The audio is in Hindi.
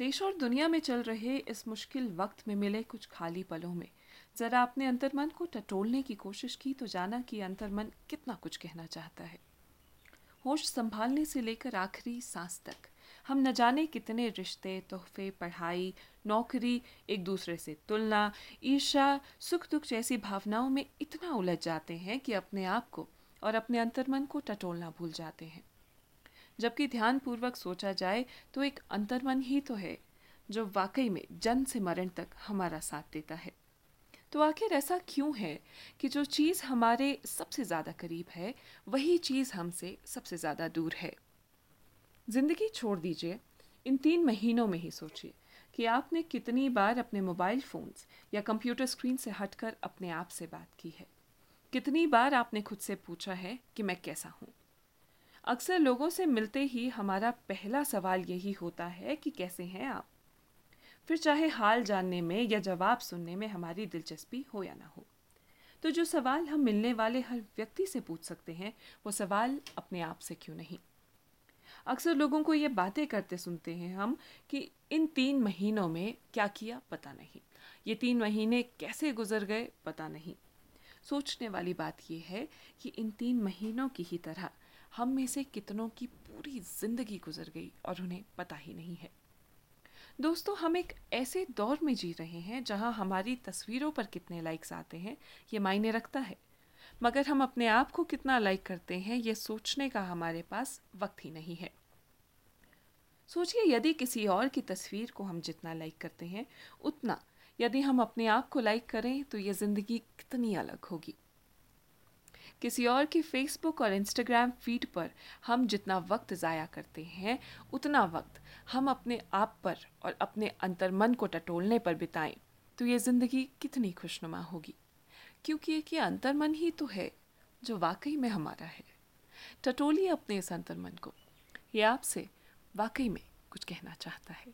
देश और दुनिया में चल रहे इस मुश्किल वक्त में मिले कुछ खाली पलों में। ज़रा अपने अंतर्मन को टटोलने की कोशिश की तो जाना कि अंतर्मन कितना कुछ कहना चाहता है। होश संभालने से लेकर आखिरी सांस तक। हम न जाने कितने रिश्ते, तोहफे, पढ़ाई, नौकरी, एक दूसरे से तुलना ईर्षा सुख दुख जैसी भावनाओं में इतना उलझ जाते हैं कि अपने आप को और अपने अंतर्मन को टटोलना भूल जाते हैं। जबकि ध्यानपूर्वक सोचा जाए तो एक अंतर्मन ही तो है, जो वाकई में जन्म से मरण तक हमारा साथ देता है। तो आखिर ऐसा क्यों है कि जो चीज़ हमारे सबसे ज़्यादा करीब है, वही चीज़ हमसे सबसे ज़्यादा दूर है? ज़िंदगी छोड़ दीजिए, इन तीन महीनों में ही सोचिए कि आपने कितनी बार अपने मोबाइल फ़ोन्स या कंप्यूटर स्क्रीन से हटकर अपने आप से बात की है। कितनी बार आपने खुद से पूछा है कि मैं कैसा हूँ? अक्सर लोगों से मिलते ही हमारा पहला सवाल यही होता है कि कैसे हैं आप? फिर चाहे हाल जानने में या जवाब सुनने में हमारी दिलचस्पी हो या ना हो। तो जो सवाल हम मिलने वाले हर व्यक्ति से पूछ सकते हैं, वो सवाल अपने आप से क्यों नहीं? अक्सर लोगों को ये बातें करते सुनते हैं हम कि इन तीन महीनों में क्या किया पता नहीं। ये तीन महीने कैसे गुजर गए पता नहीं। सोचने वाली बात यह है कि इन तीन महीनों की ही तरह हम में से कितनों की पूरी ज़िंदगी गुजर गई और उन्हें पता ही नहीं है। दोस्तों, हम एक ऐसे दौर में जी रहे हैं जहाँ हमारी तस्वीरों पर कितने लाइक्स आते हैं, ये मायने रखता है। मगर हम अपने आप को कितना लाइक करते हैं, ये सोचने का हमारे पास वक्त ही नहीं है। सोचिए, यदि किसी और की तस्वीर को हम जितना लाइक करते हैं, उतना यदि हम अपने आप को लाइक करें तो ये ज़िंदगी कितनी अलग होगी। किसी और की फेसबुक और इंस्टाग्राम फ़ीड पर हम जितना वक्त ज़ाया करते हैं, उतना वक्त हम अपने आप पर और अपने अंतर्मन को टटोलने पर बिताएँ तो ये ज़िंदगी कितनी खुशनुमा होगी। क्योंकि एक ये अंतर्मन ही तो है, जो वाकई में हमारा है। टटोलिए अपने इस अंतर्मन को। ये आपसे वाकई में कुछ कहना चाहता है।